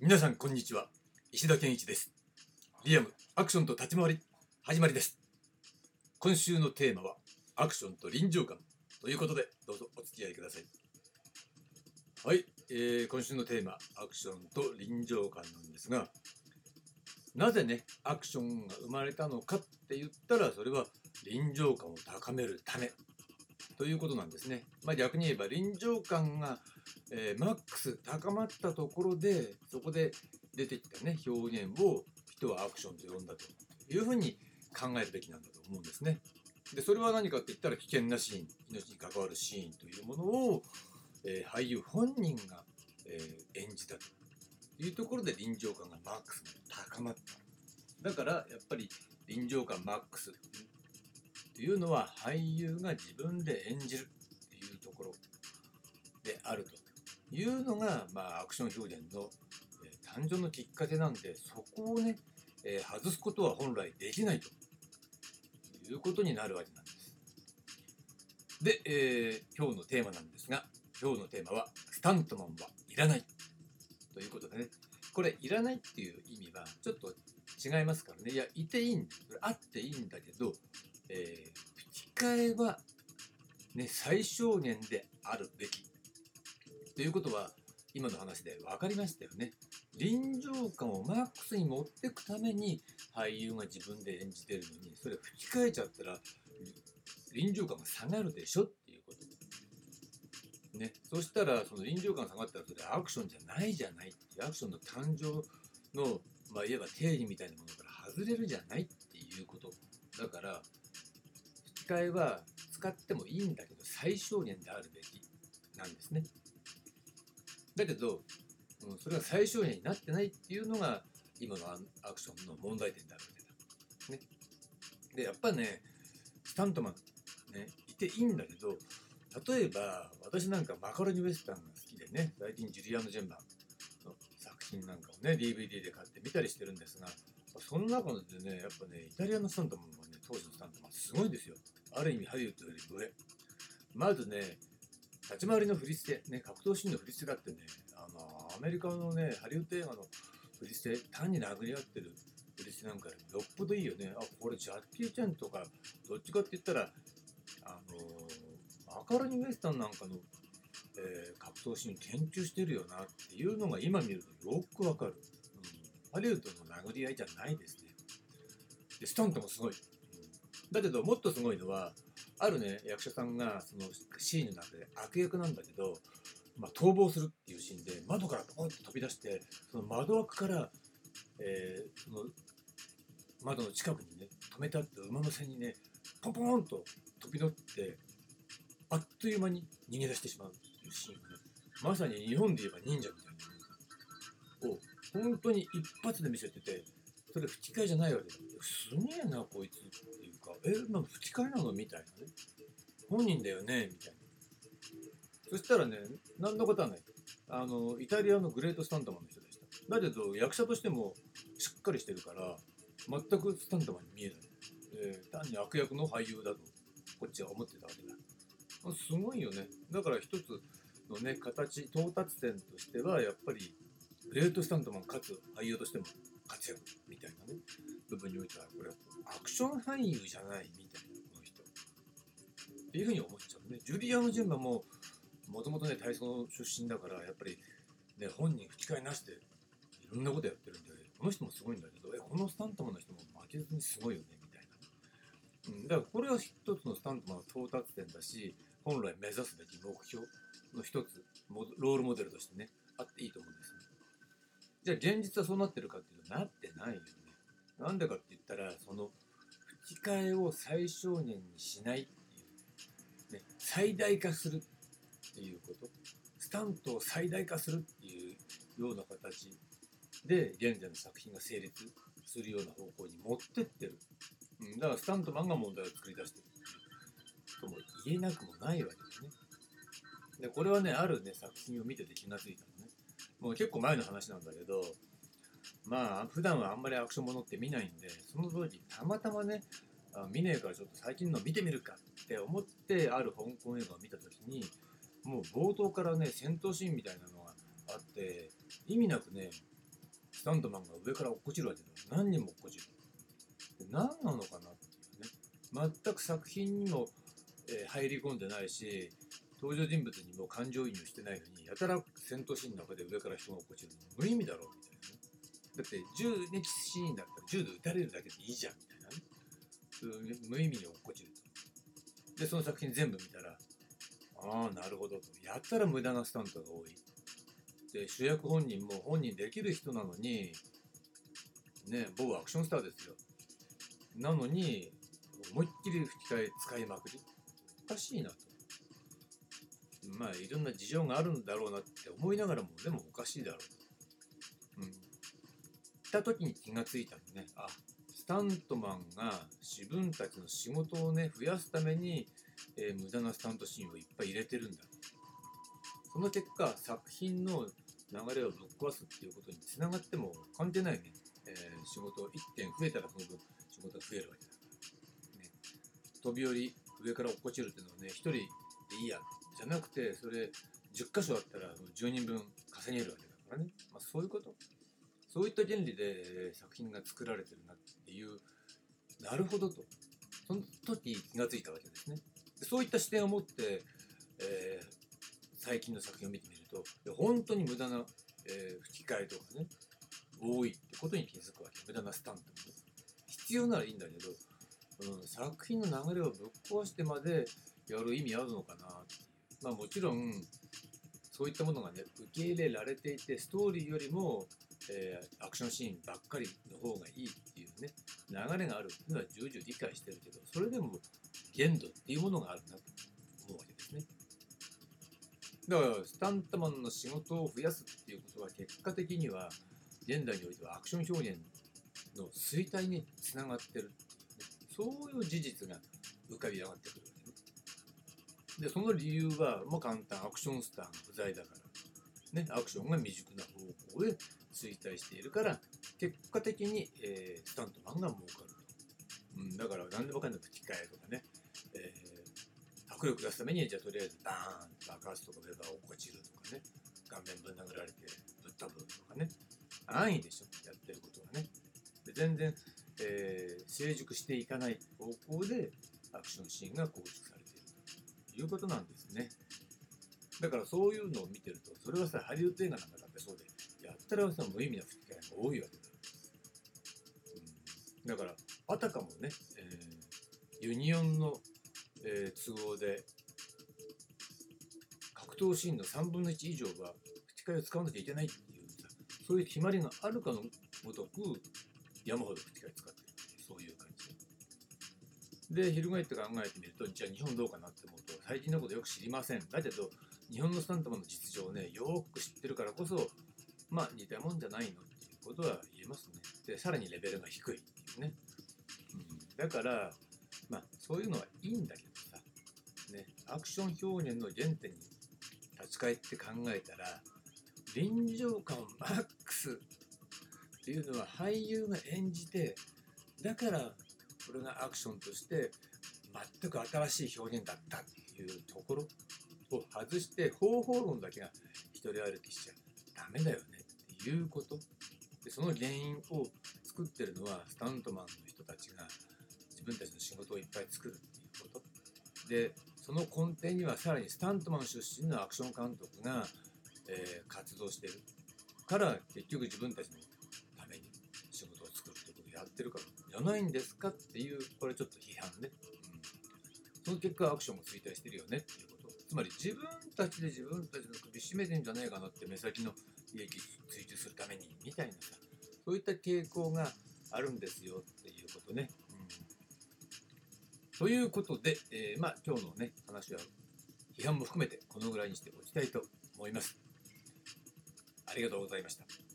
皆さんこんにちは。石田健一です。リアムアクションと立ち回り始まりです。今週のテーマはアクションと臨場感。ということでどうぞお付き合いください。はい、えー、今週のテーマアクションと臨場感なんですがなぜねアクションが生まれたのかって言ったらそれは臨場感を高めるため。ということなんですね。まあ、逆に言えば臨場感が、えー、マックス高まったところでそこで出てきたね表現を人はアクションと呼んだというふうに考えるべきなんだと思うんですね。でそれは何かって言ったら危険なシーン命に関わるシーンというものを、えー、俳優本人が、えー、演じたというところで臨場感がマックスに高まった。だからやっぱり臨場感マックスというのは俳優が自分で演じるっていうところであるというのが、まあ、アクション表現の、え、誕生のきっかけなんでそこをね、えー、外すことは本来できないということになるわけなんです。で、えー、今日のテーマなんですが今日のテーマは「スタントマンはいらない」ということでねこれいらないっていう意味はちょっと違いますからねいやいていいんだあっていいんだけどえー、吹き替えは、ね、最小限であるべき。ということは、今の話で分かりましたよね。臨場感をマックスに持っていくために俳優が自分で演じてるのに、それ吹き替えちゃったら臨場感が下がるでしょっていうこと。ね、そしたらその臨場感が下がったらそれアクションじゃないじゃないっていアクションの誕生の、まあ、いわば定義みたいなものから外れるじゃないっていうことだから替えは使ってもいいんだけど最小限であるべきなんですね。だけど、うん、それが最小限になってないっていうのが今のアクションの問題点であるわけだ。ね。で、やっぱね、スタントマン、ね、いていいんだけど、例えば私なんかマカロニウエスタンが好きでね、最近ジュリアム・ジェンバーの作品なんかをね、DVD で買って見たりしてるんですが、その中でね、やっぱね、イタリアのスタントマンはね、当時のスタントマンすごいですよ。ある意味ハリウッドより上。まずね、立ち回りの振り付け、ね、格闘シーンの振り付けだってね、あの、アメリカのね、ハリウッド映画の振り付け、単に殴り合ってる振り付けなんかよりよっぽどいいよね。あ、これジャッキー・チェンとか、どっちかって言ったら、あのマカロニウエスタンなんかの、えー、格闘シーン研究してるよなっていうのが今見るとよくわかる、うん。ハリウッドの殴り合いじゃないですね。で、スタントもすごい。だけどもっとすごいのはあるね役者さんがそのシーンの中で悪役なんだけど、まあ、逃亡するっていうシーンで窓からポンと飛び出してその窓枠から、えー、その窓の近くにね止めてあった馬の背にねポンポンと飛び乗ってあっという間に逃げ出してしまうっていうシーンがねまさに日本で言えば忍者みたいな。を本当に一発で見せててそれ吹き替えじゃないわけだ。すげえなこいつっていう。かえなんか吹き替えなの？みたいなね。本人だよね？みたいな。そしたらね何のことはない。あのイタリアのグレートスタントマンの人でした。だけど役者としてもしっかりしてるから全くスタントマンに見えない、えー、単に悪役の俳優だとこっちは思ってたわけだ。すごいよね。だから一つのね形到達点としてはやっぱりグレートスタントマンかつ俳優としても活躍みたいなね。部分においてはこれ。アクション俳優じゃないみたいなこの人。っていうふうに思っちゃうね。ジュリアム・ジュンバももともとね体操出身だからやっぱりね本人吹き替えなしでいろんなことやってるんでこの人もすごいんだけどえこのスタントマンの人も負けずにすごいよねみたいな、うん、だからこれは一つのスタントマンの到達点だし本来目指すべき目標の一つロールモデルとしてねあっていいと思うんですね。じゃあ現実はそうなってるかっていうとなってないよ。なんでかって言ったらその吹き替えを最小限にしないっていう、ね、最大化するっていうことスタントを最大化するっていうような形で現在の作品が成立するような方向に持ってってる、うん、だからスタントマンが問題を作り出してるてとも言えなくもないわけですね。でこれはねあるね作品を見てて気が付いたのね。もう結構前の話なんだけどまあ普段はあんまりアクションものって見ないんでその当時たまたまねあ見ねえからちょっと最近の見てみるかって思ってある香港映画を見た時にもう冒頭からね戦闘シーンみたいなのがあって意味なくねスタントマンが上から落っこちるわけだ何人も落っこちる。で何なのかなっていうね。全く作品にも、えー入り込んでないし登場人物にも感情移入してないのにやたら戦闘シーンの中で上から人が落っこちるの。無意味だろ。うだって銃撃シーンだったら銃で撃たれるだけでいいじゃんみたいなね。そう無意味に落っこちると。でその作品全部見たらああなるほどと。やったら無駄なスタントが多い。で主役本人も本人できる人なのにね某アクションスターですよ。なのに思いっきり吹き替え使いまくり。おかしいなと。まあいろんな事情があるんだろうなって思いながらもでもおかしいだろう。と、うん、った時に気がついたのね。あスタントマンが自分たちの仕事をね増やすために、えー無駄なスタントシーンをいっぱい入れてるんだ。その結果作品の流れをぶっ壊すっていうことにつながっても関係ないね、えー仕事1点増えたらその分仕事が増えるわけだから、ね、飛び降り上から落っこちるっていうのはね1人でいいやじゃなくてそれ10箇所あったら10人分稼げるわけだからね、まあ、そういうこと。そういった原理で作品が作られてるなっていうなるほどと。その時気がついたわけですね。そういった視点を持って、えー最近の作品を見てみると本当に無駄な、えー吹き替えとかね多いってことに気づくわけ。無駄なスタントもね。必要ならいいんだけど、うん、作品の流れをぶっ壊してまでやる意味あるのかなまあもちろんそういったものがね受け入れられていてストーリーよりも、えーアクションシーンばっかりの方がいいっていうね流れがあるっていうのは重々理解してるけどそれでも限度っていうものがあるなと思うわけですね。だからスタントマンの仕事を増やすっていうことは結果的には現代においてはアクション表現の衰退につながってるそういう事実が浮かび上がってくるわけね。でその理由はもう簡単アクションスターが不在だから、ね、アクションが未熟な方向へ衰退しているから結果的に、えースタントマンが儲かると、うん、だから何でもかんでも吹き替えとかね、えー迫力出すためにじゃあとりあえずバーンと爆発とか上が落っこちるとかね顔面ぶん殴られてぶっ飛ぶとかね安易でしょやってることがね。で全然、えー成熟していかない方向でアクションシーンが構築されているということなんですね。だからそういうのを見てるとそれはさハリウッド映画なんかだってそうでたらさ無意味な吹き替えが多いわけだ、うん、だからあたかもね、えーユニオンの、えー都合で格闘シーンの3分の1以上は吹き替えを使わなきゃいけないっていうさそういう決まりがあるかのごとく山ほど吹き替え使ってるそういう感じ。で翻って考えてみるとじゃあ日本どうかなって思うと最近のことよく知りません。だけど日本のスタントマンの実情をねよく知ってるからこそまあ似たもんじゃないのっていうことは言えますね。でさらにレベルが低いっていうね、うん、だからまあそういうのはいいんだけどさ。ねアクション表現の原点に立ち返って考えたら臨場感マックスっていうのは俳優が演じてだからこれがアクションとして全く新しい表現だったっていうところを外して方法論だけが一人歩きしちゃダメだよね。いうこと？でその原因を作ってるのはスタントマンの人たちが自分たちの仕事をいっぱい作るっていうこと。でその根底にはさらにスタントマン出身のアクション監督が、えー活動してる。から結局自分たちのために仕事を作るってことをやってるからじゃないんですかっていうこれちょっと批判ね、うん、その結果アクションも衰退してるよねっていうこと。つまり自分たちで自分たちの首絞めてんじゃねえかなって目先の利益追めにみたいなさそういった傾向があるんですよっていうことね、うん、ということで、えーまあ今日のね話は批判も含めてこのぐらいにしておきたいと思います。ありがとうございました。